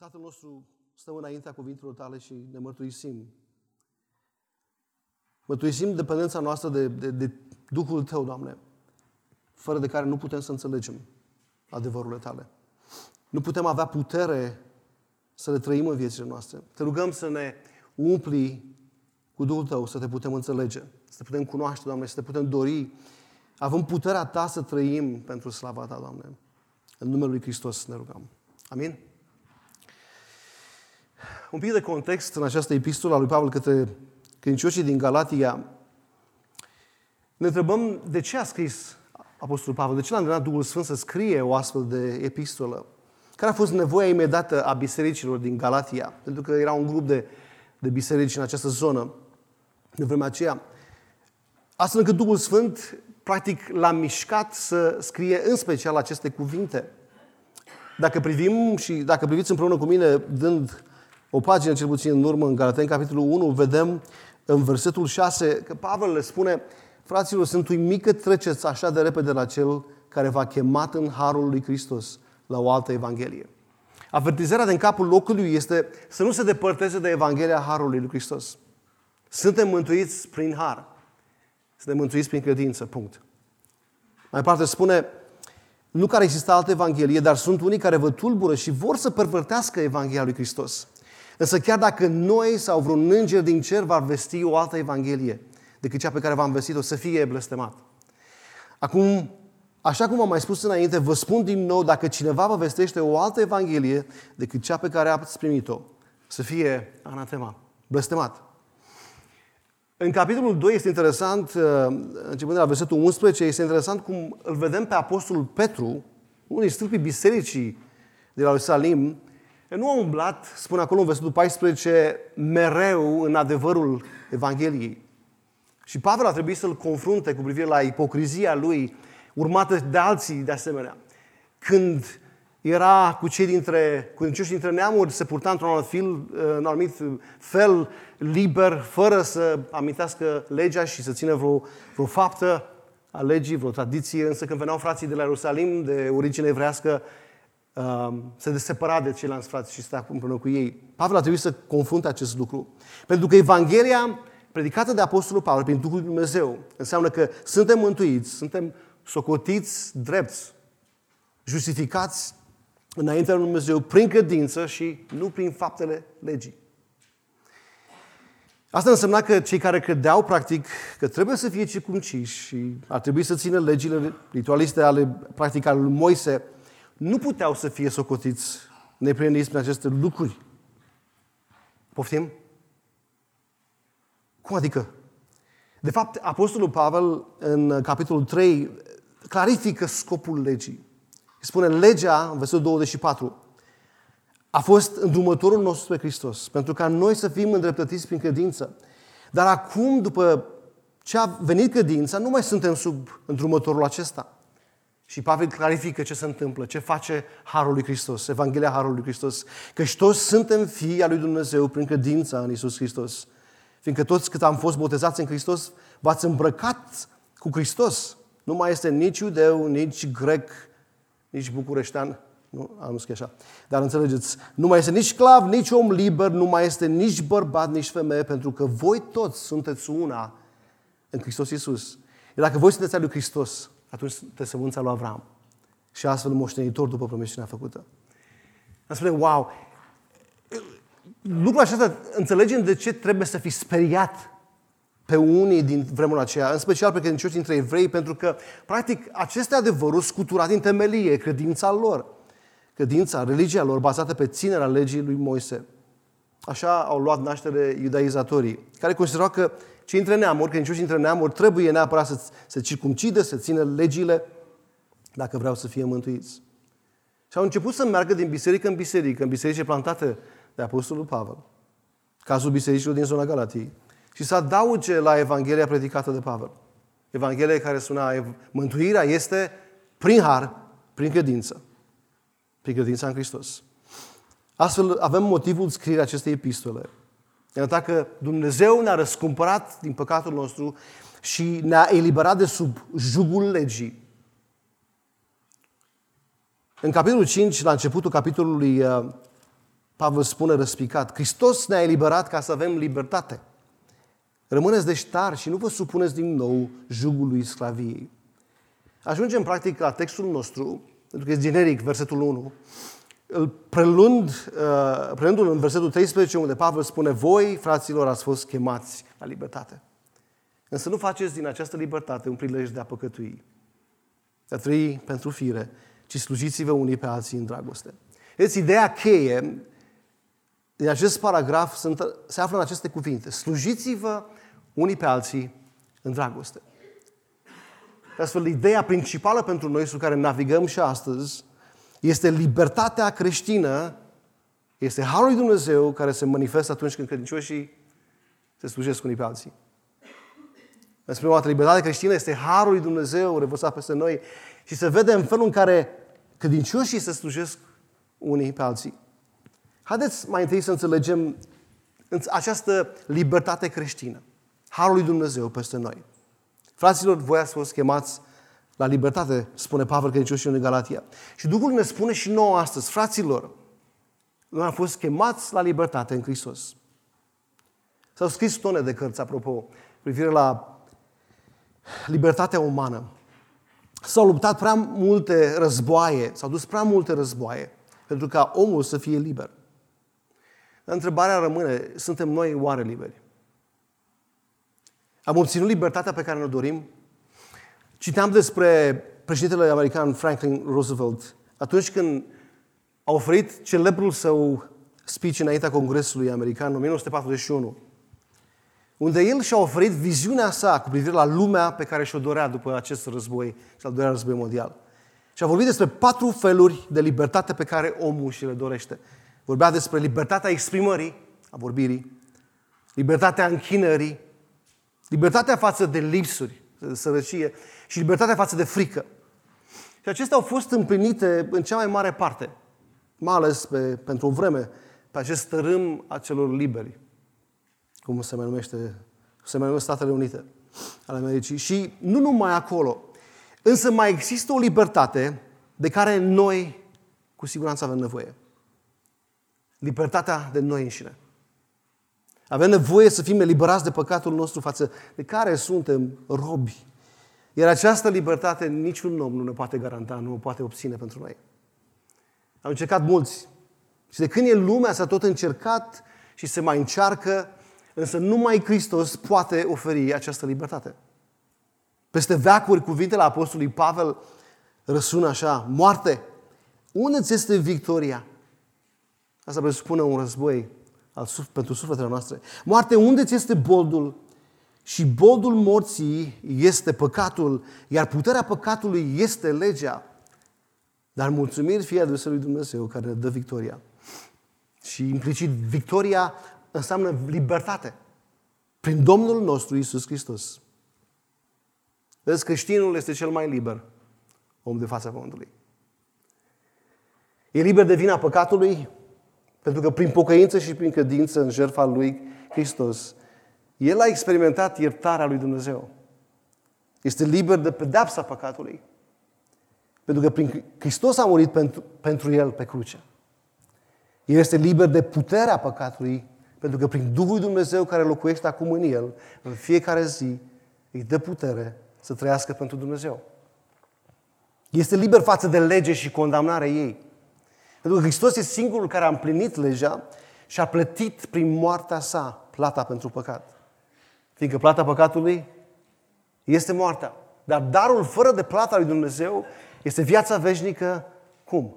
Tatăl nostru, stăm înaintea cuvintelor tale și ne mărturisim. Mărturisim dependența noastră de, de, de Duhul Tău, Doamne, fără de care nu putem să înțelegem adevărurile Tale. Nu putem avea putere să le trăim în viețile noastre. Te rugăm să ne umpli cu Duhul Tău, să te putem înțelege, să te putem cunoaște, Doamne, să te putem dori. Avem puterea Ta să trăim pentru slava Ta, Doamne. În numele Lui Hristos ne rugăm. Amin? Un pic de context în această epistolă a lui Pavel către credincioșii din Galatia. Ne întrebăm de ce a scris Apostolul Pavel, de ce l-a îndemnat Duhul Sfânt să scrie o astfel de epistolă? Care a fost nevoia imediată a bisericilor din Galatia? Pentru că era un grup de, de biserici în această zonă de vremea aceea. Astfel încât Duhul Sfânt, practic, l-a mișcat să scrie în special aceste cuvinte. Dacă privim și dacă priviți împreună cu mine, dând o pagină cel puțin în urmă, în Galateni, capitolul 1, vedem în versetul 6 că Pavel le spune Fraților, sunt uimit că treceți așa de repede la Cel care v-a chemat în Harul lui Hristos la o altă Evanghelie. Avertizarea din capul locului este să nu se depărteze de Evanghelia Harului lui Hristos. Suntem mântuiți prin Har. Suntem mântuiți prin credință. Punct. Mai departe spune, nu care există altă Evanghelie, dar sunt unii care vă tulbură și vor să pervertească Evanghelia lui Hristos. Însă chiar dacă noi sau vreun înger din cer va vesti o altă Evanghelie decât cea pe care v-am vestit-o, să fie blestemat. Acum, așa cum am mai spus înainte, vă spun din nou, dacă cineva vă vestește o altă Evanghelie decât cea pe care ați primit-o, să fie anatema, blestemat. În capitolul 2 este interesant, uh, începând de la versetul 11, este interesant cum îl vedem pe Apostolul Petru, unul din stâlpii bisericii de la Ierusalim, nu a umblat, spune acolo în versetul 14, mereu în adevărul Evangheliei. Și Pavel a trebuit să-l confrunte cu privire la ipocrizia lui, urmată de alții de asemenea. Când era cu cei dintre, cu cei dintre neamuri, se purta într-un anumit, fel, în anumit fel, liber, fără să amintească legea și să țină vreo, vreo faptă a legii, vreo tradiție, însă când veneau frații de la Ierusalim, de origine evrească, Um, se desepara de ceilalți frați și sta împreună cu ei. Pavel a trebuit să confrunte acest lucru. Pentru că Evanghelia predicată de Apostolul Pavel prin Duhul Dumnezeu înseamnă că suntem mântuiți, suntem socotiți drepți, justificați înaintea lui Dumnezeu prin credință și nu prin faptele legii. Asta însemna că cei care credeau, practic, că trebuie să fie circunciși și ar trebui să țină legile ritualiste ale, practic, ale lui Moise, nu puteau să fie socotiți nepriniți prin aceste lucruri. Poftim? Cum adică? De fapt, Apostolul Pavel, în capitolul 3, clarifică scopul legii. Spune, legea, în versetul 24, a fost îndrumătorul nostru pe Hristos, pentru ca noi să fim îndreptățiți prin credință. Dar acum, după ce a venit credința, nu mai suntem sub îndrumătorul acesta. Și Pavel clarifică ce se întâmplă, ce face Harul lui Hristos, Evanghelia Harului lui Hristos. Că toți suntem fii al lui Dumnezeu prin credința în Isus Hristos. Fiindcă toți cât am fost botezați în Hristos, v-ați îmbrăcat cu Hristos. Nu mai este nici iudeu, nici grec, nici bucureștean. Nu, am nu așa. Dar înțelegeți, nu mai este nici sclav, nici om liber, nu mai este nici bărbat, nici femeie, pentru că voi toți sunteți una în Hristos Iisus. Iar dacă voi sunteți al lui Hristos, atunci sunteți sămânța lui Avram. Și astfel moștenitor după promisiunea făcută. Am spune, wow, lucrul acesta, înțelegem de ce trebuie să fii speriat pe unii din vremul aceea, în special pe credincioși dintre evrei, pentru că, practic, aceste adevăruri scuturat din temelie credința lor. Credința, religia lor, bazată pe ținerea legii lui Moise. Așa au luat naștere iudaizatorii, care considerau că cei între neamuri, credincioși între neamuri, trebuie neapărat să se circumcide, să țină legile, dacă vreau să fie mântuiți. Și au început să meargă din biserică în biserică, în biserici plantate de Apostolul Pavel, cazul bisericilor din zona Galatiei, și să adauge la Evanghelia predicată de Pavel. Evanghelia care suna, mântuirea este prin har, prin credință. Prin credința în Hristos. Astfel avem motivul scrierii acestei epistole. Ne arăta că Dumnezeu ne-a răscumpărat din păcatul nostru și ne-a eliberat de sub jugul legii. În capitolul 5, la începutul capitolului Pavel spune răspicat, Hristos ne-a eliberat ca să avem libertate. Rămâneți deci tari și nu vă supuneți din nou jugului sclaviei. Ajungem practic la textul nostru, pentru că e generic, versetul 1. Îl prelund, uh, prelundul în versetul 13, unde Pavel spune, voi, fraților, ați fost chemați la libertate. Însă nu faceți din această libertate un prilej de a păcătui, de a trăi pentru fire, ci slujiți-vă unii pe alții în dragoste. Deci, ideea cheie din acest paragraf sunt, se află în aceste cuvinte. Slujiți-vă unii pe alții în dragoste. De astfel, ideea principală pentru noi, sub care navigăm și astăzi, este libertatea creștină, este Harul lui Dumnezeu care se manifestă atunci când credincioșii se slujesc unii pe alții. În prima dată, libertatea creștină este Harul lui Dumnezeu revărsat peste noi și se vede în felul în care credincioșii se slujesc unii pe alții. Haideți mai întâi să înțelegem această libertate creștină. Harul lui Dumnezeu peste noi. Fraților, voi ați fost chemați la libertate, spune Pavel credincioșii în Galatia. Și Duhul ne spune și nouă astăzi, fraților, noi am fost chemați la libertate în Hristos. S-au scris tone de cărți, apropo, privire la libertatea umană. S-au luptat prea multe războaie, s-au dus prea multe războaie pentru ca omul să fie liber. Întrebarea rămâne, suntem noi oare liberi? Am obținut libertatea pe care ne dorim? Citeam despre președintele american Franklin Roosevelt atunci când a oferit celebrul său speech înaintea Congresului American în 1941, unde el și-a oferit viziunea sa cu privire la lumea pe care și-o dorea după acest război, și al doilea război mondial. Și a vorbit despre patru feluri de libertate pe care omul și le dorește. Vorbea despre libertatea exprimării, a vorbirii, libertatea închinării, libertatea față de lipsuri, de sărăcie și libertatea față de frică. Și acestea au fost împlinite în cea mai mare parte, mai ales pe, pentru o vreme, pe acest tărâm a celor liberi, cum se mai numește, se mai numește Statele Unite ale Americii. Și nu numai acolo, însă mai există o libertate de care noi cu siguranță avem nevoie. Libertatea de noi înșine. Avem nevoie să fim eliberați de păcatul nostru față de care suntem robi. Iar această libertate niciun om nu ne poate garanta, nu o poate obține pentru noi. Am încercat mulți. Și de când e lumea s-a tot încercat și se mai încearcă, însă numai Hristos poate oferi această libertate. Peste veacuri, cuvintele Apostolului Pavel răsună așa, moarte, unde ți este victoria? Asta presupune un război al, pentru sufletele noastre. Moarte, unde ți este boldul? Și boldul morții este păcatul, iar puterea păcatului este legea. Dar mulțumiri fie adusă lui Dumnezeu care ne dă victoria. Și implicit, victoria înseamnă libertate. Prin Domnul nostru Isus Hristos. Vezi, creștinul este cel mai liber om de fața pământului. E liber de vina păcatului, pentru că prin pocăință și prin credință în jertfa lui Hristos, el a experimentat iertarea lui Dumnezeu. Este liber de pedepsa păcatului. Pentru că prin Hristos a murit pentru, pentru el pe cruce. El este liber de puterea păcatului, pentru că prin Duhul Dumnezeu care locuiește acum în el, în fiecare zi, îi dă putere să trăiască pentru Dumnezeu. Este liber față de lege și condamnarea ei. Pentru că Hristos e singurul care a împlinit legea și a plătit prin moartea sa plata pentru păcat. Fiindcă plata păcatului este moartea. Dar darul fără de plata lui Dumnezeu este viața veșnică cum?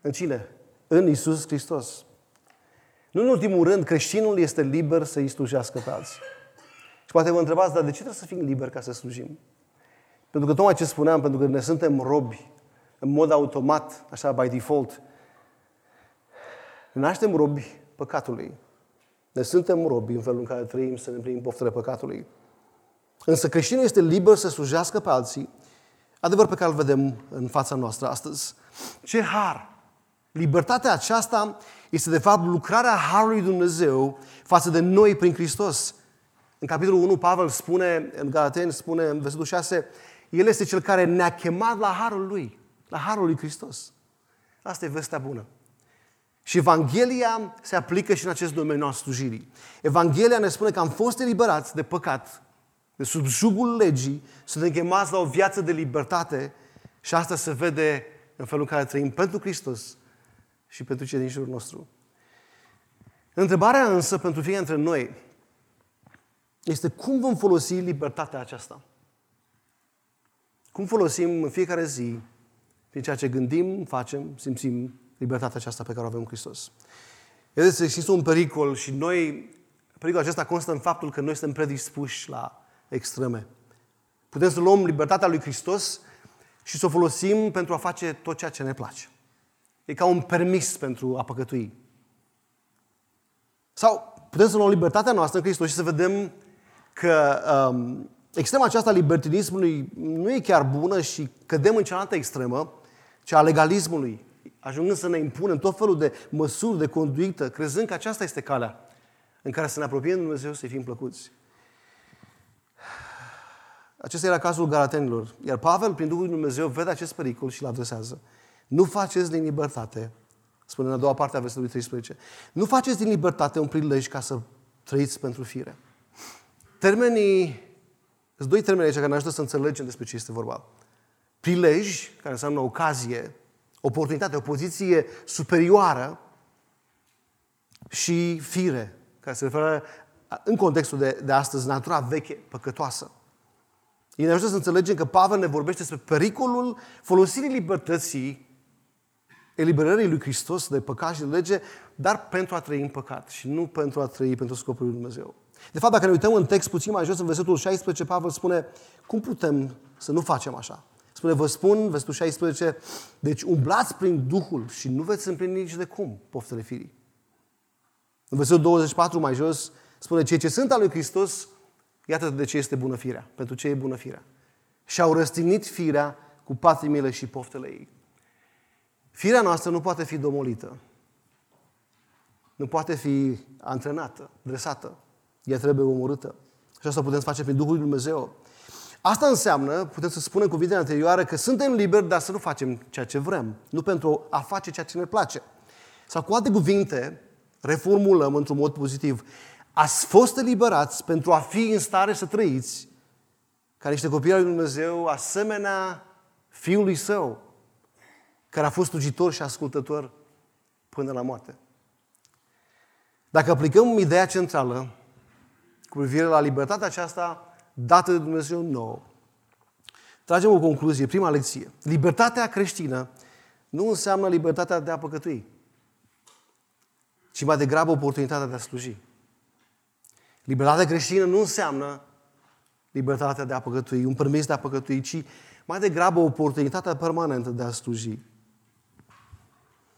În cine? În Isus Hristos. Nu în ultimul rând, creștinul este liber să îi slujească pe alții. Și poate vă întrebați, dar de ce trebuie să fim liberi ca să slujim? Pentru că tocmai ce spuneam, pentru că ne suntem robi, în mod automat, așa, by default, ne naștem robi păcatului. Ne suntem robi în felul în care trăim să ne împlinim poftele păcatului. Însă creștinul este liber să slujească pe alții, adevăr pe care îl vedem în fața noastră astăzi. Ce har! Libertatea aceasta este de fapt lucrarea Harului Dumnezeu față de noi prin Hristos. În capitolul 1, Pavel spune, în Galateni, spune în versetul 6, El este Cel care ne-a chemat la Harul Lui, la Harul lui Hristos. Asta e vestea bună. Și Evanghelia se aplică și în acest domeniu al slujirii. Evanghelia ne spune că am fost eliberați de păcat, de sub jugul legii, suntem chemați la o viață de libertate și asta se vede în felul în care trăim pentru Hristos și pentru cei din jurul nostru. Întrebarea însă pentru fiecare dintre noi este cum vom folosi libertatea aceasta? Cum folosim în fiecare zi, prin ceea ce gândim, facem, simțim, libertatea aceasta pe care o avem în Hristos? Vedeți, există un pericol și noi, pericolul acesta constă în faptul că noi suntem predispuși la extreme. Putem să luăm libertatea lui Hristos și să o folosim pentru a face tot ceea ce ne place. E ca un permis pentru a păcătui. Sau putem să luăm libertatea noastră în Hristos și să vedem că um, extrema aceasta a libertinismului nu e chiar bună și cădem în cealaltă extremă, cea a legalismului, ajungând să ne impunem tot felul de măsuri de conduită, crezând că aceasta este calea în care să ne apropiem de Dumnezeu să fim plăcuți. Acesta era cazul galatenilor. Iar Pavel, prin Duhul lui Dumnezeu, vede acest pericol și îl adresează. Nu faceți din libertate, spune în a doua parte a versetului 13, nu faceți din libertate un prilej ca să trăiți pentru fire. Termenii, sunt doi termeni aici care ne ajută să înțelegem despre ce este vorba. Prilej, care înseamnă ocazie, oportunitate, o poziție superioară și fire, care se referă în contextul de, de astăzi, natura veche, păcătoasă. Ei ne ajută să înțelegem că Pavel ne vorbește despre pericolul folosirii libertății, eliberării lui Hristos de păcat și de lege, dar pentru a trăi în păcat și nu pentru a trăi pentru scopul lui Dumnezeu. De fapt, dacă ne uităm în text puțin mai jos, în versetul 16, Pavel spune, cum putem să nu facem așa? Spune, vă spun, versetul 16, deci umblați prin Duhul și nu veți împlini nici de cum poftele firii. În versetul 24 mai jos spune, cei ce sunt al lui Hristos Iată de ce este bună firea. Pentru ce e bună firea. Și-au răstignit firea cu patimile și poftele ei. Firea noastră nu poate fi domolită. Nu poate fi antrenată, dresată. Ea trebuie omorâtă. Și asta putem face prin Duhul lui Dumnezeu. Asta înseamnă, putem să spunem cu cuvintele anterioare, că suntem liberi, dar să nu facem ceea ce vrem. Nu pentru a face ceea ce ne place. Sau cu alte cuvinte, reformulăm într-un mod pozitiv. Ați fost eliberați pentru a fi în stare să trăiți ca niște copii al lui Dumnezeu, asemenea Fiului Său, care a fost slujitor și ascultător până la moarte. Dacă aplicăm ideea centrală cu privire la libertatea aceasta dată de Dumnezeu nouă, tragem o concluzie, prima lecție. Libertatea creștină nu înseamnă libertatea de a păcătui, ci mai degrabă oportunitatea de a sluji. Libertatea creștină nu înseamnă libertatea de a păcătui, un permis de a păcătui, ci mai degrabă oportunitatea permanentă de a sluji.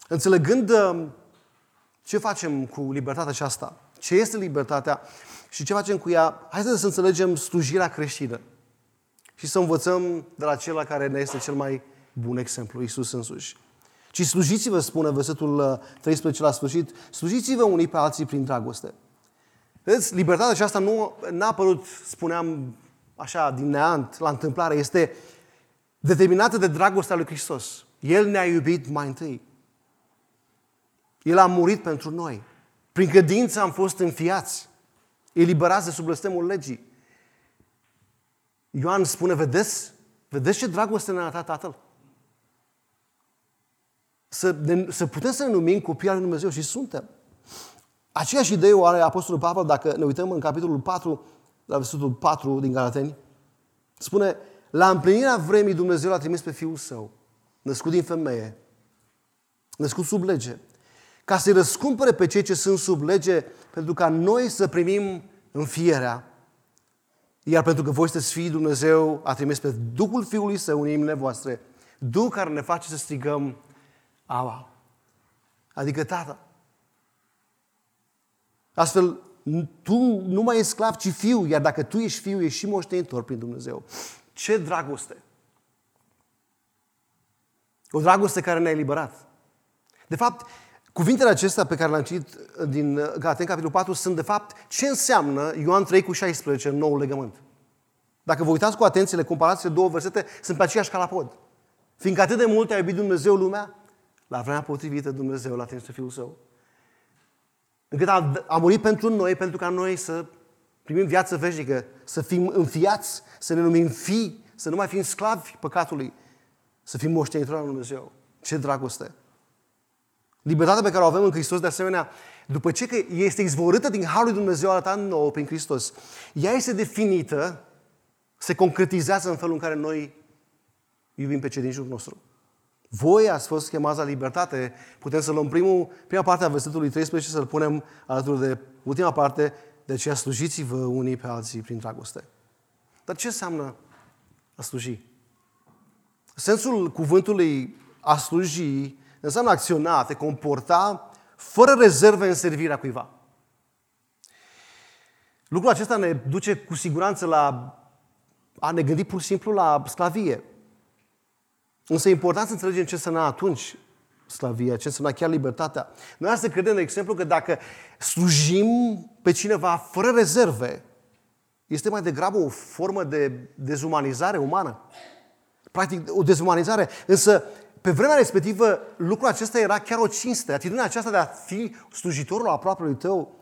Înțelegând uh, ce facem cu libertatea aceasta, ce este libertatea și ce facem cu ea, haideți să înțelegem slujirea creștină și să învățăm de la cel care ne este cel mai bun exemplu, Isus însuși. Ci slujiți-vă, spune versetul 13 uh, la sfârșit, slujiți-vă unii pe alții prin dragoste. Vedeți, libertatea aceasta nu a apărut, spuneam așa, din neant, la întâmplare. Este determinată de dragostea lui Hristos. El ne-a iubit mai întâi. El a murit pentru noi. Prin credință am fost înfiați. Eliberați de sub blestemul legii. Ioan spune, vedeți? Vedeți ce dragoste ne-a arătat Tatăl? Să, ne, să putem să ne numim copii al lui Dumnezeu și suntem. Aceeași idee o are Apostolul Pavel dacă ne uităm în capitolul 4, la versetul 4 din Galateni. Spune, la împlinirea vremii Dumnezeu l-a trimis pe Fiul Său, născut din femeie, născut sub lege, ca să-i răscumpere pe cei ce sunt sub lege, pentru ca noi să primim înfierea. Iar pentru că voi sunteți fii Dumnezeu, a trimis pe Duhul Fiului Său în inimile voastre, Duh care ne face să strigăm Aba, adică Tata. Astfel, tu nu mai ești sclav, ci fiu, iar dacă tu ești fiu, ești și moștenitor prin Dumnezeu. Ce dragoste! O dragoste care ne-a eliberat. De fapt, cuvintele acestea pe care le-am citit din Galaten, capitolul 4, sunt de fapt ce înseamnă Ioan 3 cu 16 în nou legământ. Dacă vă uitați cu atenție, le comparați două versete, sunt pe aceeași calapod. Fiindcă atât de mult a iubit Dumnezeu lumea, la vremea potrivită Dumnezeu l-a trimis pe Fiul Său. Încât a, a murit pentru noi, pentru ca noi să primim viață veșnică, să fim înfiați, să ne numim fii, să nu mai fim sclavi păcatului, să fim moștenitori al Dumnezeu. Ce dragoste! Libertatea pe care o avem în Hristos, de asemenea, după ce că este izvorâtă din Harul lui Dumnezeu arătat nouă prin Hristos, ea este definită, se concretizează în felul în care noi iubim pe cei din jurul nostru. Voi ați fost chemați la libertate. Putem să luăm primul, prima parte a versetului 13 și să-l punem alături de ultima parte, de aceea slujiți-vă unii pe alții prin dragoste. Dar ce înseamnă a sluji? Sensul cuvântului a sluji înseamnă acționa, te comporta fără rezerve în servirea cuiva. Lucrul acesta ne duce cu siguranță la a ne gândi pur și simplu la sclavie. Însă e important să înțelegem ce însemna atunci slavia, ce însemna chiar libertatea. Noi să credem, de exemplu, că dacă slujim pe cineva fără rezerve, este mai degrabă o formă de dezumanizare umană. Practic, o dezumanizare. Însă, pe vremea respectivă, lucrul acesta era chiar o cinste. Atitudinea aceasta de a fi slujitorul aproapelui tău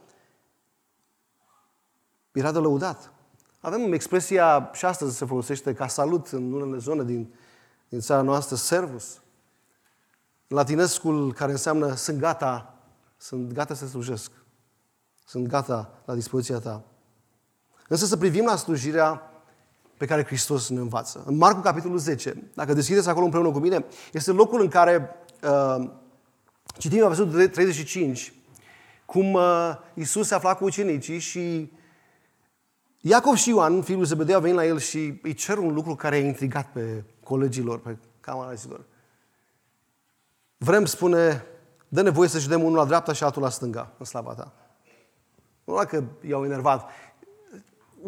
era de lăudat. Avem expresia, și astăzi se folosește ca salut în unele zone din din țara noastră, servus. Latinescul care înseamnă sunt gata, sunt gata să slujesc. Sunt gata la dispoziția ta. Însă să privim la slujirea pe care Hristos ne învață. În Marcu, capitolul 10, dacă deschideți acolo împreună cu mine, este locul în care uh, citim la versetul 35, cum uh, Isus se afla cu ucenicii și Iacov și Ioan, fiul Zebedeu, au venit la el și îi cer un lucru care a intrigat pe colegilor, pe camaraților. Vrem, spune, dă nevoie să dăm unul la dreapta și altul la stânga, în slava ta. Nu dacă i-au enervat.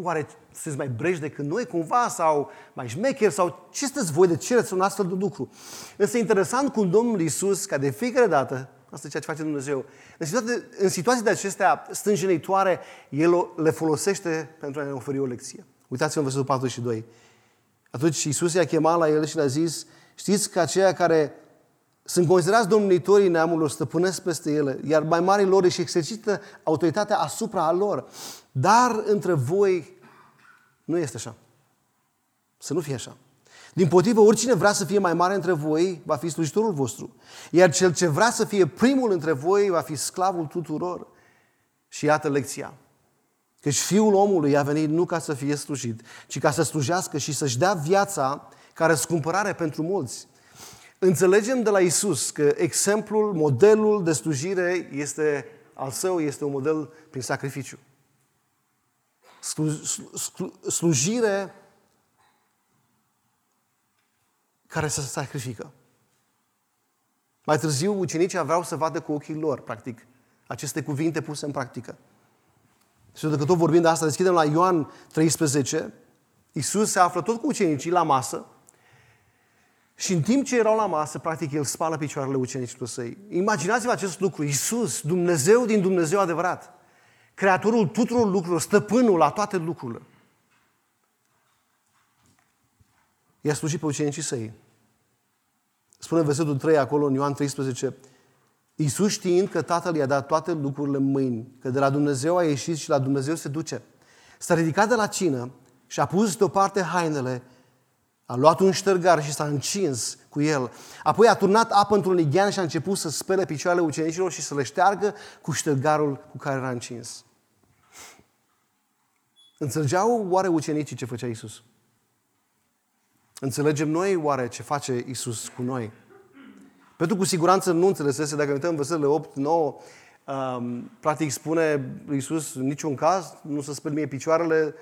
Oare sunteți mai breși decât noi cumva sau mai șmecher sau ce sunteți voi de cereți un astfel de lucru? Însă interesant cum Domnul Iisus, ca de fiecare dată, asta e ceea ce face Dumnezeu, în situații, în situații de acestea stânjenitoare, El le folosește pentru a ne oferi o lecție. Uitați-vă în versetul 42. Atunci Iisus i-a chemat la el și le-a zis, știți că aceia care sunt considerați domnitorii neamurilor stăpânesc peste ele, iar mai mari lor își exercită autoritatea asupra lor. Dar între voi nu este așa. Să nu fie așa. Din potrivă, oricine vrea să fie mai mare între voi, va fi slujitorul vostru. Iar cel ce vrea să fie primul între voi, va fi sclavul tuturor. Și iată lecția. Căci Fiul omului a venit nu ca să fie slujit, ci ca să slujească și să-și dea viața ca răscumpărare pentru mulți. Înțelegem de la Isus că exemplul, modelul de slujire este al său, este un model prin sacrificiu. Slu, slu, slujire care să se sacrifică. Mai târziu, ucenicii vreau să vadă cu ochii lor, practic, aceste cuvinte puse în practică. Și dacă tot vorbim de asta, deschidem la Ioan 13. Iisus se află tot cu ucenicii la masă și în timp ce erau la masă, practic, El spală picioarele ucenicilor săi. Imaginați-vă acest lucru. Iisus, Dumnezeu din Dumnezeu adevărat, Creatorul tuturor lucrurilor, stăpânul la toate lucrurile. I-a slujit pe ucenicii săi. Spune versetul 3 acolo în Ioan 13, Iisus știind că Tatăl i-a dat toate lucrurile în mâini, că de la Dumnezeu a ieșit și la Dumnezeu se duce, s-a ridicat de la cină și a pus deoparte hainele, a luat un ștergar și s-a încins cu el. Apoi a turnat apă într-un lighean și a început să spele picioarele ucenicilor și să le șteargă cu ștergarul cu care era încins. Înțelegeau oare ucenicii ce făcea Isus? Înțelegem noi oare ce face Isus cu noi? Pentru cu siguranță nu înțelesese, dacă uităm versetele 8, 9, um, practic spune Iisus, în niciun caz, nu să speli mie picioarele,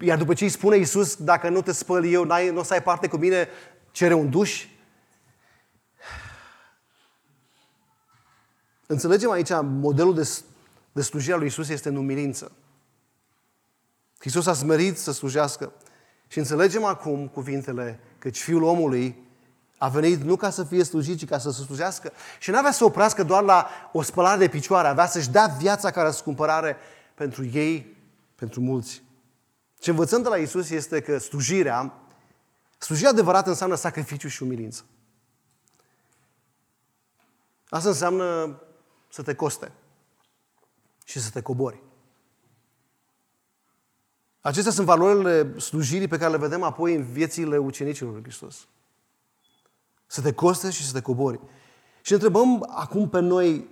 iar după ce îi spune Iisus, dacă nu te spăl eu, n-ai, nu o să ai parte cu mine, cere un duș. Înțelegem aici, modelul de, de slujire a lui Iisus este în umilință. Iisus a smerit să slujească. Și înțelegem acum cuvintele, căci Fiul omului a venit nu ca să fie slujit, ci ca să se slujească. Și nu avea să oprească doar la o spălare de picioare, avea să-și dea viața ca răscumpărare pentru ei, pentru mulți. Ce învățăm de la Isus este că slujirea, slujirea adevărată înseamnă sacrificiu și umilință. Asta înseamnă să te coste și să te cobori. Acestea sunt valorile slujirii pe care le vedem apoi în viețile ucenicilor lui Hristos. Să te coste și să te cobori. Și întrebăm acum pe noi,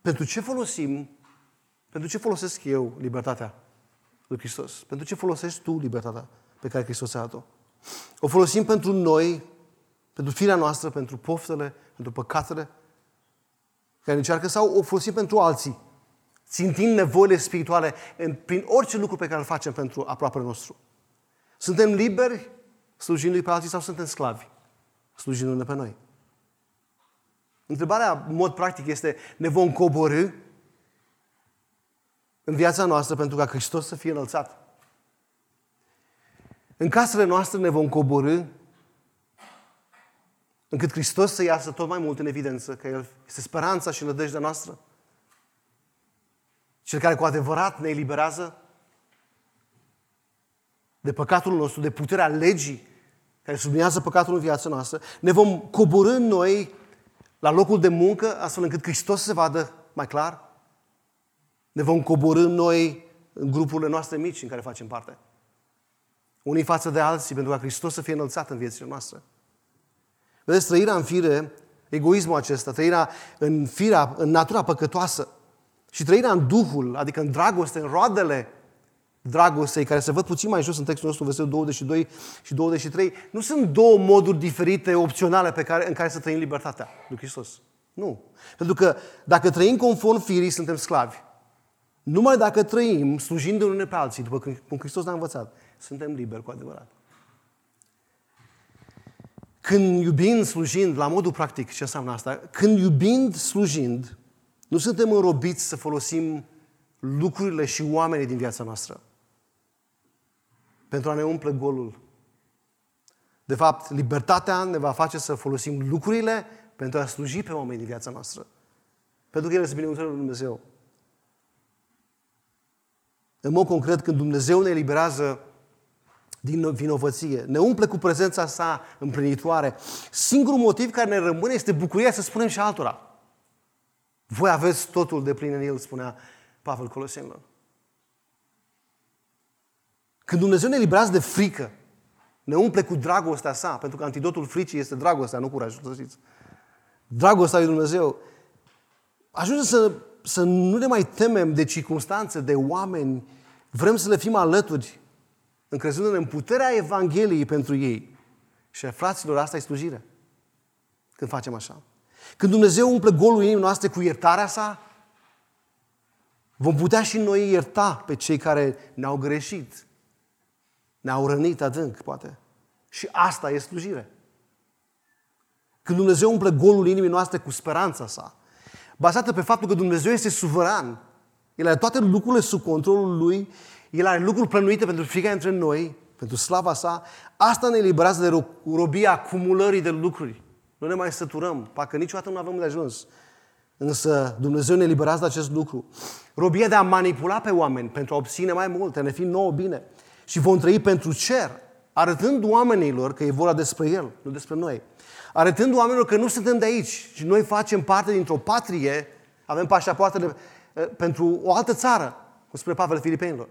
pentru ce folosim, pentru ce folosesc eu libertatea lui Hristos? Pentru ce folosești tu libertatea pe care Hristos a dat-o? O folosim pentru noi, pentru firea noastră, pentru poftele, pentru păcatele care încearcă sau o folosim pentru alții, țintind nevoile spirituale în, prin orice lucru pe care îl facem pentru aproapele nostru. Suntem liberi slujindu-i pe alții sau suntem sclavi slujindu-ne pe noi? Întrebarea, în mod practic, este, ne vom coborâ în viața noastră pentru ca Hristos să fie înălțat? În casele noastre ne vom coborâ încât Hristos să iasă tot mai mult în evidență, că El este speranța și nădejdea noastră? Cel care cu adevărat ne eliberează de păcatul nostru, de puterea legii care sublinează păcatul în viața noastră, ne vom coborâ noi la locul de muncă, astfel încât Hristos se vadă mai clar? Ne vom coborâ noi în grupurile noastre mici în care facem parte. Unii față de alții, pentru ca Hristos să fie înălțat în viețile noastre. Vedeți, trăirea în fire, egoismul acesta, trăirea în firea, în natura păcătoasă și trăirea în Duhul, adică în dragoste, în roadele dragostei, care se văd puțin mai jos în textul nostru, versetul 22 și 23, nu sunt două moduri diferite, opționale, pe care, în care să trăim libertatea lui Hristos. Nu. Pentru că dacă trăim conform firii, suntem sclavi. Numai dacă trăim slujind unul pe alții, după cum Hristos ne-a învățat, suntem liberi cu adevărat. Când iubind, slujind, la modul practic, ce înseamnă asta? Când iubind, slujind, nu suntem înrobiți să folosim lucrurile și oamenii din viața noastră pentru a ne umple golul. De fapt, libertatea ne va face să folosim lucrurile pentru a sluji pe oameni din viața noastră. Pentru că ele sunt binecuvântările lui Dumnezeu. În mod concret, când Dumnezeu ne eliberează din vinovăție, ne umple cu prezența sa împlinitoare, singurul motiv care ne rămâne este bucuria să spunem și altora. Voi aveți totul de plin în El, spunea Pavel Colosenilor. Când Dumnezeu ne eliberează de frică, ne umple cu dragostea sa, pentru că antidotul fricii este dragostea, nu curajul, să știți. Dragostea lui Dumnezeu. Ajunge să, să nu ne mai temem de circunstanțe, de oameni. Vrem să le fim alături, încrezându-ne în puterea Evangheliei pentru ei. Și fraților, asta e slujire. Când facem așa. Când Dumnezeu umple golul inimii noastre cu iertarea sa, vom putea și noi ierta pe cei care ne-au greșit, ne-au rănit adânc, poate. Și asta e slujire. Când Dumnezeu umple golul inimii noastre cu speranța sa, bazată pe faptul că Dumnezeu este suveran, El are toate lucrurile sub controlul Lui, El are lucruri plănuite pentru fiecare dintre noi, pentru slava sa, asta ne eliberează de robia acumulării de lucruri. Nu ne mai săturăm, parcă niciodată nu avem de ajuns. Însă Dumnezeu ne eliberează de acest lucru. Robia de a manipula pe oameni pentru a obține mai multe, ne fi nouă bine și vom trăi pentru cer, arătând oamenilor că e vorba despre El, nu despre noi. Arătând oamenilor că nu suntem de aici și noi facem parte dintr-o patrie, avem pașapoartele eh, pentru o altă țară, cum spune Pavel Filipenilor.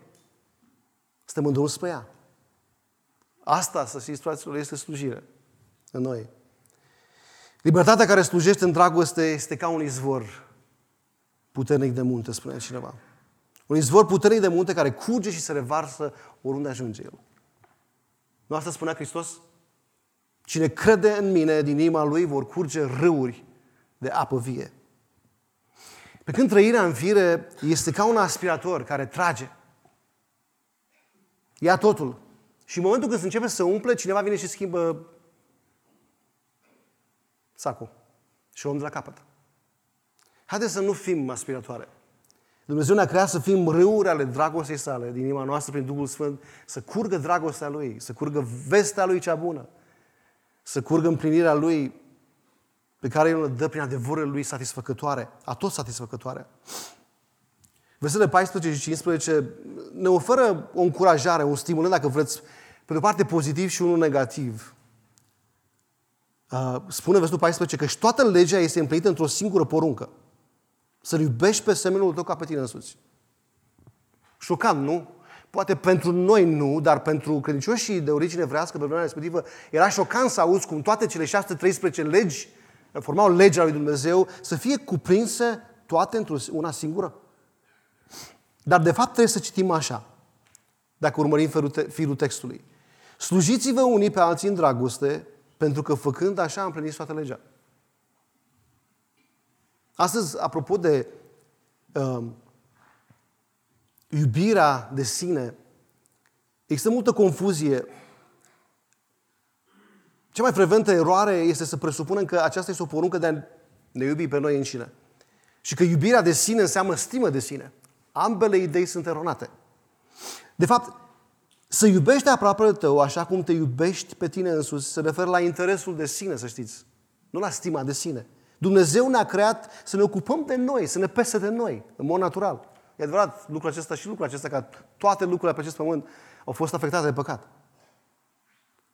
Suntem în drum spre ea. Asta, să știți, fraților, este slujire în noi. Libertatea care slujește în dragoste este ca un izvor puternic de munte, spune cineva. Un izvor puternic de munte care curge și se revarsă oriunde ajunge el. Nu asta spunea Hristos? Cine crede în mine, din inima lui vor curge râuri de apă vie. Pe când trăirea în fire este ca un aspirator care trage. Ia totul. Și în momentul când se începe să umple, cineva vine și schimbă sacul. Și o luăm de la capăt. Haideți să nu fim aspiratoare. Dumnezeu ne-a creat să fim râuri ale dragostei sale din inima noastră prin Duhul Sfânt, să curgă dragostea Lui, să curgă vestea Lui cea bună, să curgă împlinirea Lui pe care El o dă prin adevărurile Lui satisfăcătoare, a tot satisfăcătoare. Versetele 14 și 15 ne oferă o încurajare, un stimulant, dacă vreți, pe de o parte pozitiv și unul negativ. Uh, spune versetul 14 că și toată legea este împlinită într-o singură poruncă. Să-L iubești pe semenul tău ca pe tine însuți. Șocant, nu? Poate pentru noi nu, dar pentru credincioșii de origine evrească pe vremea respectivă era șocant să auzi cum toate cele 613 legi formau legea lui Dumnezeu să fie cuprinse toate într-o una singură. Dar de fapt trebuie să citim așa, dacă urmărim firul textului. Slujiți-vă unii pe alții în dragoste, pentru că făcând așa împliniți toată legea. Astăzi, apropo de uh, iubirea de sine, există multă confuzie. Cea mai frecventă eroare este să presupunem că aceasta este o poruncă de a ne iubi pe noi înșine. Și că iubirea de sine înseamnă stimă de sine. Ambele idei sunt eronate. De fapt, să iubești aproapele tău așa cum te iubești pe tine însuți se referă la interesul de sine, să știți. Nu la stima de sine. Dumnezeu ne-a creat să ne ocupăm de noi, să ne pese de noi, în mod natural. E adevărat lucrul acesta și lucrul acesta, că toate lucrurile pe acest pământ au fost afectate de păcat.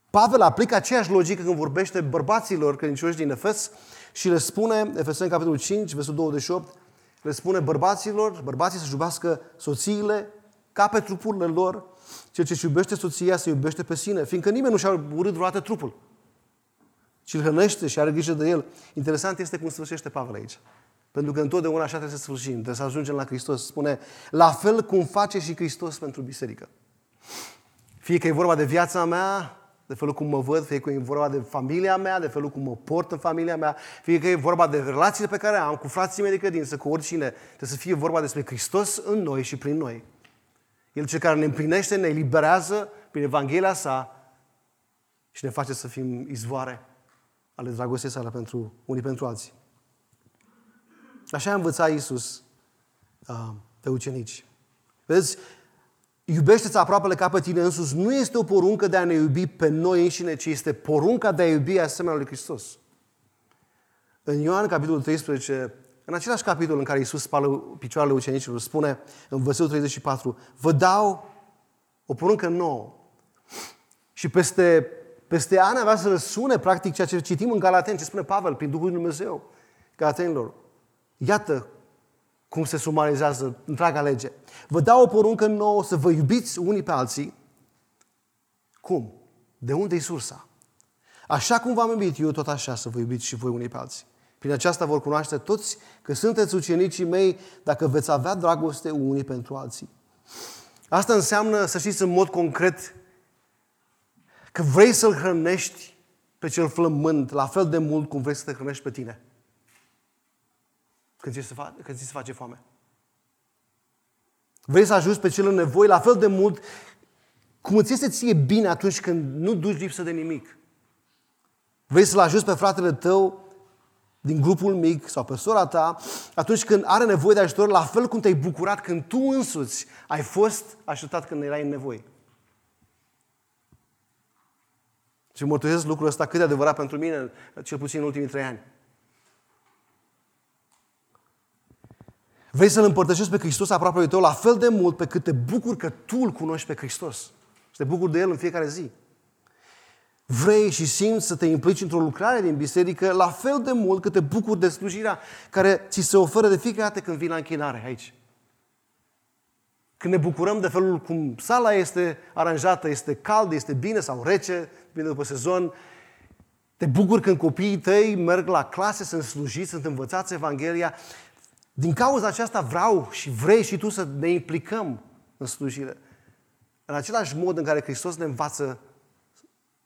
Pavel aplică aceeași logică când vorbește bărbaților credincioși din Efes și le spune, Efeseni capitolul 5, versul 28, le spune bărbaților, bărbații să iubească soțiile ca pe trupurile lor, cel ce iubește soția se iubește pe sine, fiindcă nimeni nu și-a urât vreodată trupul, ci îl hrănește și are grijă de el. Interesant este cum sfârșește Pavel aici. Pentru că întotdeauna așa trebuie să sfârșim, trebuie să ajungem la Hristos. Spune, la fel cum face și Hristos pentru biserică. Fie că e vorba de viața mea, de felul cum mă văd, fie că e vorba de familia mea, de felul cum mă port în familia mea, fie că e vorba de relațiile pe care am cu frații mei de credință, cu oricine, trebuie să fie vorba despre Hristos în noi și prin noi. El cel care ne împlinește, ne eliberează prin Evanghelia sa și ne face să fim izvoare ale dragostei sale pentru unii pentru alții. Așa a învățat Iisus uh, pe ucenici. Vezi, iubește-ți aproapele ca pe tine însuți nu este o poruncă de a ne iubi pe noi înșine, ci este porunca de a iubi asemenea lui Hristos. În Ioan, capitolul 13, în același capitol în care Iisus spală picioarele ucenicilor, spune în versetul 34, vă dau o poruncă nouă. Și peste, peste ani avea să răsune practic ceea ce citim în Galaten, ce spune Pavel prin Duhul Lui Dumnezeu Galatenilor. Iată cum se sumarizează întreaga lege. Vă dau o poruncă nouă să vă iubiți unii pe alții. Cum? De unde e sursa? Așa cum v-am iubit eu, tot așa să vă iubiți și voi unii pe alții. Prin aceasta vor cunoaște toți că sunteți ucenicii mei dacă veți avea dragoste unii pentru alții. Asta înseamnă, să știți în mod concret, că vrei să-L hrănești pe cel flământ la fel de mult cum vrei să te hrănești pe tine. Când ți se, fa- când ți se face foame. Vrei să ajuți pe cel în nevoie la fel de mult cum îți este ție bine atunci când nu duci lipsă de nimic. Vrei să-l ajuți pe fratele tău din grupul mic sau pe sora ta atunci când are nevoie de ajutor, la fel cum te-ai bucurat când tu însuți ai fost ajutat când erai în nevoie. Și mărturisesc lucrul ăsta cât de adevărat pentru mine, cel puțin în ultimii trei ani. Vrei să-L împărtășești pe Hristos aproape de tău la fel de mult pe cât te bucuri că tu îl cunoști pe Hristos. Și te bucuri de El în fiecare zi. Vrei și simți să te implici într-o lucrare din biserică la fel de mult cât te bucuri de slujirea care ți se oferă de fiecare dată când vii la închinare aici. Când ne bucurăm de felul cum sala este aranjată, este cald, este bine sau rece, bine după sezon, te bucuri când copiii tăi merg la clase, sunt slujiți, sunt învățați Evanghelia din cauza aceasta vreau și vrei și tu să ne implicăm în slujire. În același mod în care Hristos ne învață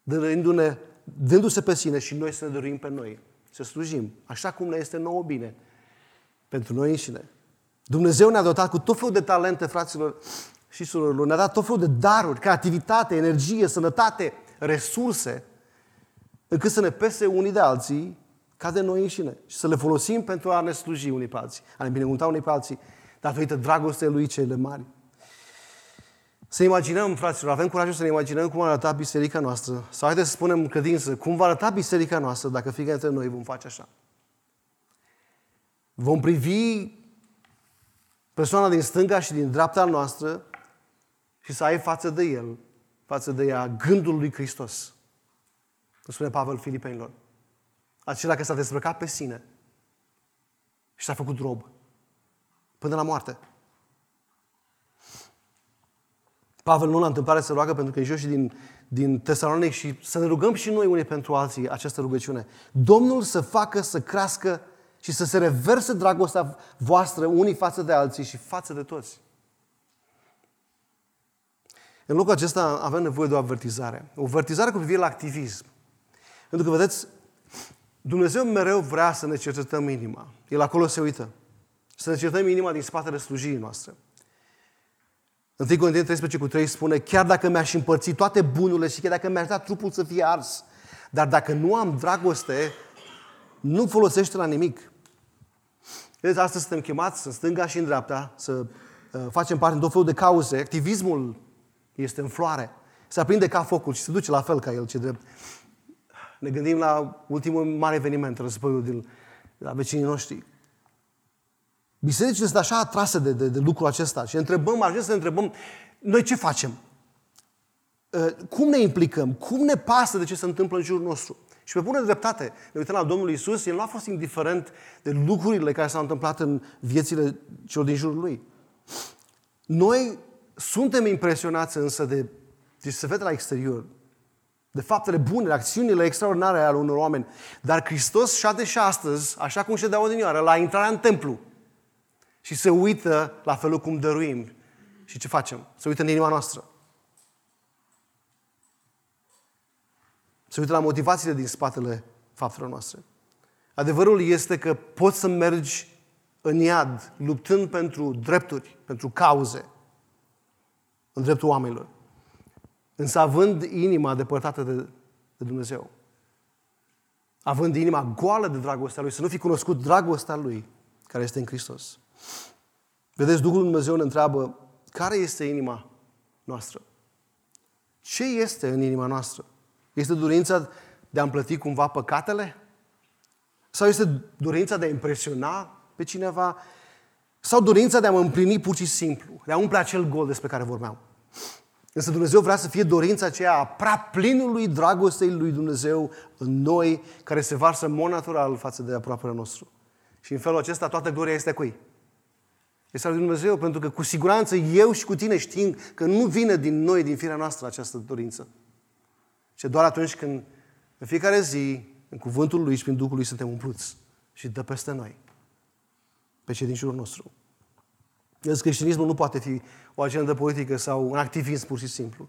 dându-ne, dându-se pe sine și noi să ne dorim pe noi. Să slujim, așa cum ne este nouă bine, pentru noi înșine. Dumnezeu ne-a dotat cu tot felul de talente, fraților și surorilor. Ne-a dat tot felul de daruri, creativitate, energie, sănătate, resurse, încât să ne pese unii de alții ca de noi înșine și să le folosim pentru a ne sluji unii pe alții, a ne binecuvânta unii pe alții, datorită dragostei Lui cele mari. Să imaginăm, fraților, avem curajul să ne imaginăm cum arăta biserica noastră, sau haideți să spunem credință, cum va arăta biserica noastră dacă fiecare dintre noi vom face așa. Vom privi persoana din stânga și din dreapta noastră și să ai față de el, față de ea, gândul lui Hristos. Spune Pavel Filipenilor. Acela care s-a dezbrăcat pe sine și s-a făcut rob. Până la moarte. Pavel nu la întâmplare se roagă pentru că e și din, din Tesalonic și să ne rugăm și noi unii pentru alții această rugăciune. Domnul să facă să crească și să se reverse dragostea voastră unii față de alții și față de toți. În locul acesta avem nevoie de o avertizare. O avertizare cu privire la activism. Pentru că, vedeți, Dumnezeu mereu vrea să ne cercetăm inima. El acolo se uită. Să ne cercetăm inima din spatele slujirii noastre. 1 Corinteni 13 cu 3 spune, chiar dacă mi-aș împărți toate bunurile și chiar dacă mi-aș da trupul să fie ars, dar dacă nu am dragoste, nu folosește la nimic. Vedeți, astăzi suntem chemați în stânga și în dreapta să uh, facem parte în tot felul de cauze. Activismul este în floare. Se aprinde ca focul și se duce la fel ca el, ce drept. Ne gândim la ultimul mare eveniment, războiul din, la vecinii noștri. Bisericile sunt așa atrase de, de, de lucrul acesta și întrebăm, ajungem să ne întrebăm, noi ce facem? Uh, cum ne implicăm? Cum ne pasă de ce se întâmplă în jurul nostru? Și pe bună dreptate, ne uităm la Domnul Isus, El nu a fost indiferent de lucrurile care s-au întâmplat în viețile celor din jurul Lui. Noi suntem impresionați însă de, de se vede la exterior, de faptele bune, de acțiunile extraordinare ale unor oameni. Dar Hristos șade și astăzi, așa cum ședea odinioară, la intrarea în templu și se uită la felul cum dăruim. Și ce facem? Se uită în inima noastră. Se uită la motivațiile din spatele faptelor noastre. Adevărul este că poți să mergi în iad, luptând pentru drepturi, pentru cauze, în dreptul oamenilor. Însă având inima depărtată de, de Dumnezeu, având inima goală de dragostea Lui, să nu fi cunoscut dragostea Lui care este în Hristos. Vedeți, Duhul Dumnezeu ne întreabă care este inima noastră? Ce este în inima noastră? Este dorința de a împlăti cumva păcatele? Sau este dorința de a impresiona pe cineva? Sau dorința de a mă împlini pur și simplu, de a umple acel gol despre care vorbeam? Însă Dumnezeu vrea să fie dorința aceea a prea plinului dragostei lui Dumnezeu în noi, care se varsă în mod natural față de aproapele nostru. Și în felul acesta toată gloria este cui? Este al lui Dumnezeu, pentru că cu siguranță eu și cu tine știm că nu vine din noi, din firea noastră, această dorință. Și doar atunci când în fiecare zi, în cuvântul Lui și prin Duhul Lui suntem umpluți și dă peste noi, pe cei din jurul nostru. Deci creștinismul nu poate fi o agendă politică sau un activism pur și simplu.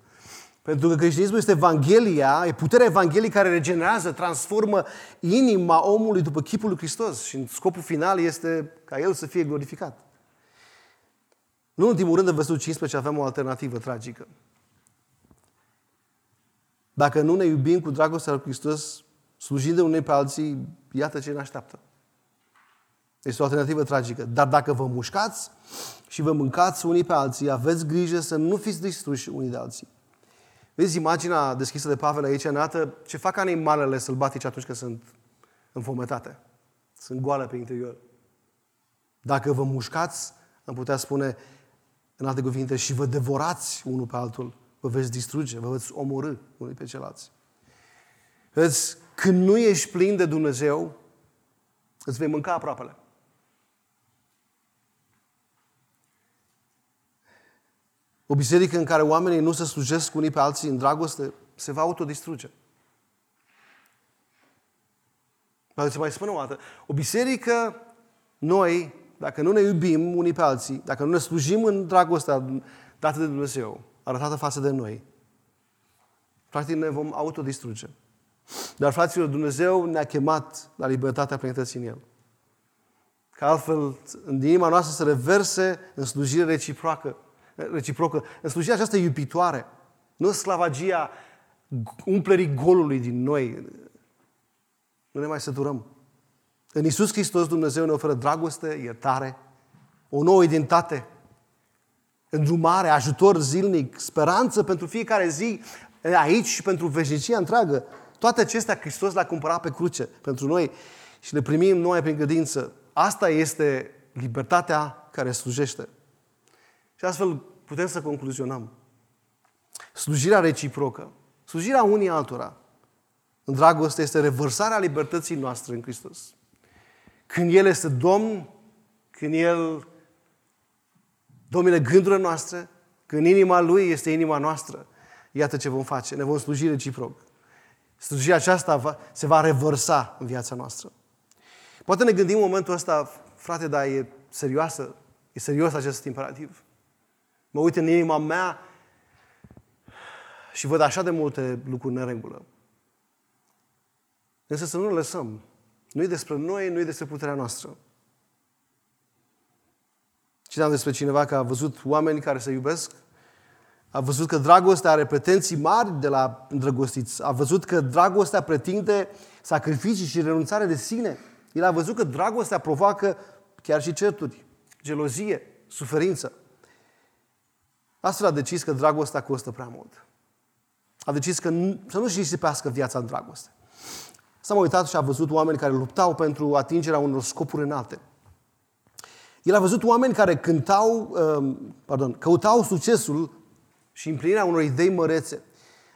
Pentru că creștinismul este Evanghelia, e puterea Evangheliei care regenerează, transformă inima omului după chipul lui Hristos și scopul final este ca El să fie glorificat. Nu în ultimul rând, în versetul 15 avem o alternativă tragică. Dacă nu ne iubim cu dragostea lui Hristos, slujind de unei pe alții, iată ce ne așteaptă. Este o alternativă tragică. Dar dacă vă mușcați și vă mâncați unii pe alții, aveți grijă să nu fiți distruși unii de alții. Vezi imaginea deschisă de Pavel aici, arată ce fac animalele sălbatice atunci când sunt înfometate. Sunt goale pe interior. Dacă vă mușcați, am putea spune, în alte cuvinte, și vă devorați unul pe altul, vă veți distruge, vă veți omorâ unii pe ceilalți. Vedeți, când nu ești plin de Dumnezeu, îți vei mânca aproapele. O biserică în care oamenii nu se slujesc unii pe alții în dragoste, se va autodistruge. Dar să mai spun o dată. O biserică, noi, dacă nu ne iubim unii pe alții, dacă nu ne slujim în dragostea dată de Dumnezeu, arătată față de noi, practic ne vom autodistruge. Dar, fraților, Dumnezeu ne-a chemat la libertatea plinătății în El. Ca altfel, în inima noastră să reverse în slujire reciprocă, reciprocă în slujirea această iubitoare, nu sclavagia umplerii golului din noi. Nu ne mai săturăm. În Isus Hristos Dumnezeu ne oferă dragoste, iertare, o nouă identitate, îndrumare, ajutor zilnic, speranță pentru fiecare zi, aici și pentru veșnicia întreagă. Toate acestea Hristos le-a cumpărat pe cruce pentru noi și le primim noi prin credință. Asta este libertatea care slujește. Și astfel putem să concluzionăm. Slujirea reciprocă, slujirea unii altora, în dragoste este revărsarea libertății noastre în Hristos. Când El este Domn, când El domine gândurile noastre, când inima Lui este inima noastră, iată ce vom face. Ne vom sluji reciproc. Slujirea aceasta va, se va revărsa în viața noastră. Poate ne gândim în momentul ăsta, frate, dar e serioasă, e serios acest imperativ. Mă uit în inima mea și văd așa de multe lucruri în regulă. Însă să nu ne lăsăm. Nu e despre noi, nu e despre puterea noastră. Citeam despre cineva că a văzut oameni care se iubesc, a văzut că dragostea are pretenții mari de la îndrăgostiți, a văzut că dragostea pretinde sacrificii și renunțare de sine. El a văzut că dragostea provoacă chiar și certuri, gelozie, suferință. Astfel a decis că dragostea costă prea mult. A decis că nu, să nu-și risipească viața în dragoste. S-a uitat și a văzut oameni care luptau pentru atingerea unor scopuri înalte. El a văzut oameni care cântau, um, pardon, căutau succesul și împlinirea unor idei mărețe.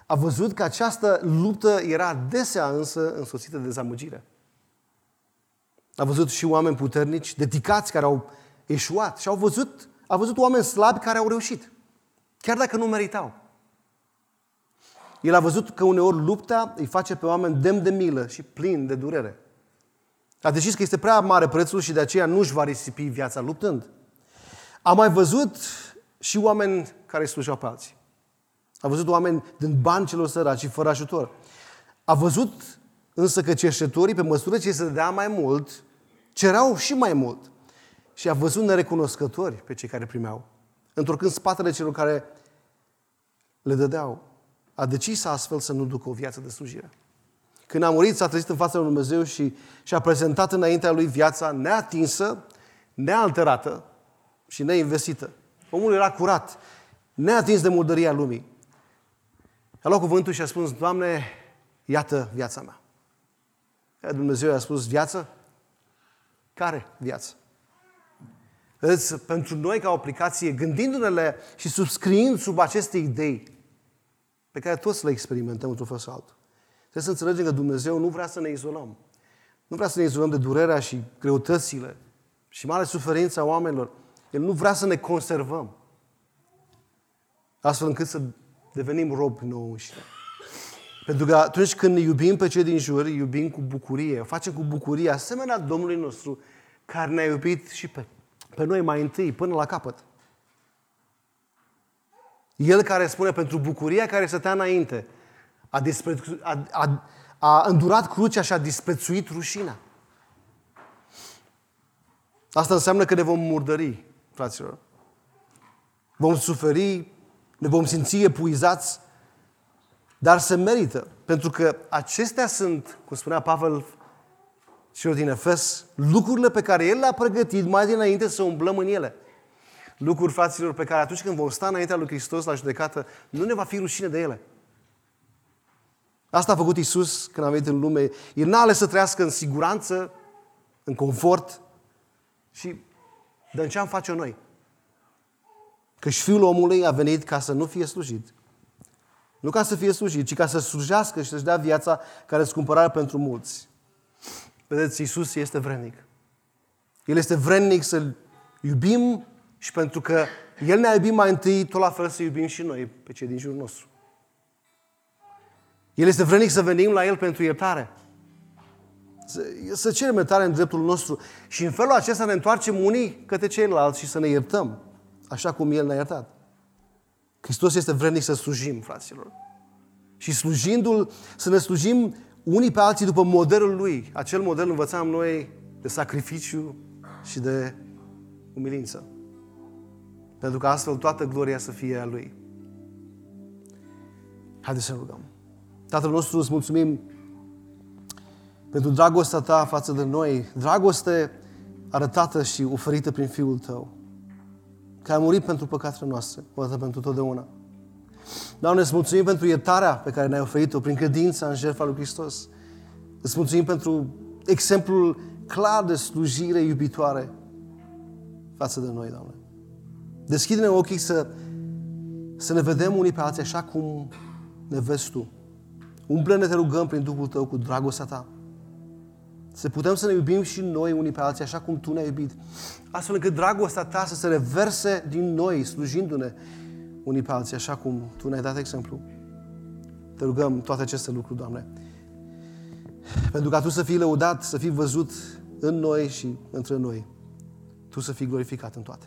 A văzut că această luptă era desea însă însoțită de dezamăgire. A văzut și oameni puternici, dedicați, care au eșuat și au văzut, a văzut oameni slabi care au reușit, chiar dacă nu meritau. El a văzut că uneori lupta îi face pe oameni demn de milă și plin de durere. A decis că este prea mare prețul și de aceea nu își va risipi viața luptând. A mai văzut și oameni care slujeau pe alții. A văzut oameni din bani celor săraci și fără ajutor. A văzut însă că cerșetorii, pe măsură ce se dea mai mult, cereau și mai mult. Și a văzut nerecunoscători pe cei care primeau, întorcând spatele celor care le dădeau. A decis astfel să nu ducă o viață de slujire. Când a murit, s-a trezit în fața lui Dumnezeu și și-a prezentat înaintea lui viața neatinsă, nealterată și neinvestită. Omul era curat, neatins de murdăria lumii. A luat cuvântul și a spus, Doamne, iată viața mea. Iar Dumnezeu i-a spus, viață? Care viață? Vedeți, pentru noi ca o aplicație, gândindu-ne și subscriind sub aceste idei, pe care toți le experimentăm într-un fel sau altul, trebuie să înțelegem că Dumnezeu nu vrea să ne izolăm. Nu vrea să ne izolăm de durerea și greutățile și mare suferința oamenilor. El nu vrea să ne conservăm. Astfel încât să devenim robi nouă înșine. Pentru că atunci când ne iubim pe cei din jur, iubim cu bucurie, o facem cu bucurie, asemenea Domnului nostru, care ne-a iubit și pe, pe noi mai întâi, până la capăt. El care spune pentru bucuria care stătea înainte, a, disprețu- a, a, a îndurat crucea și a disprețuit rușina. Asta înseamnă că ne vom murdări, fraților. Vom suferi, ne vom simți epuizați, dar se merită. Pentru că acestea sunt, cum spunea Pavel și eu din Efes, lucrurile pe care El le-a pregătit mai dinainte să umblăm în ele. Lucruri, fraților, pe care atunci când vom sta înaintea lui Hristos la judecată, nu ne va fi rușine de ele. Asta a făcut Isus când a venit în lume. El n-a ales să trăiască în siguranță, în confort și de ce am face noi? Că și Fiul omului a venit ca să nu fie slujit. Nu ca să fie slujit, ci ca să slujească și să-și dea viața care îți cumpărare pentru mulți. Vedeți, Isus este vrednic. El este vrednic să-L iubim și pentru că El ne-a iubit mai întâi, tot la fel să iubim și noi pe cei din jurul nostru. El este vrednic să venim la El pentru iertare. Să, să cerem iertare în dreptul nostru. Și în felul acesta ne întoarcem unii către ceilalți și să ne iertăm. Așa cum El ne-a iertat. Hristos este vrednic să slujim, fraților. Și slujindu-L, să ne slujim unii pe alții după modelul Lui. Acel model învățam noi de sacrificiu și de umilință. Pentru că astfel toată gloria să fie a Lui. Haideți să rugăm. Tatăl nostru, îți mulțumim pentru dragostea ta față de noi, dragoste arătată și oferită prin Fiul tău, care a murit pentru păcatele noastre, o dată pentru totdeauna. Doamne, îți mulțumim pentru iertarea pe care ne-ai oferit-o prin credința în jertfa lui Hristos. Îți mulțumim pentru exemplul clar de slujire iubitoare față de noi, Doamne. Deschide-ne ochii să, să ne vedem unii pe alții așa cum ne vezi Tu Umple-ne, te rugăm, prin Duhul Tău cu dragostea Ta. Să putem să ne iubim și noi unii pe alții, așa cum Tu ne-ai iubit. Astfel încât dragostea Ta să se reverse din noi, slujindu-ne unii pe alții, așa cum Tu ne-ai dat exemplu. Te rugăm toate aceste lucruri, Doamne. Pentru ca Tu să fii lăudat, să fii văzut în noi și între noi. Tu să fii glorificat în toate.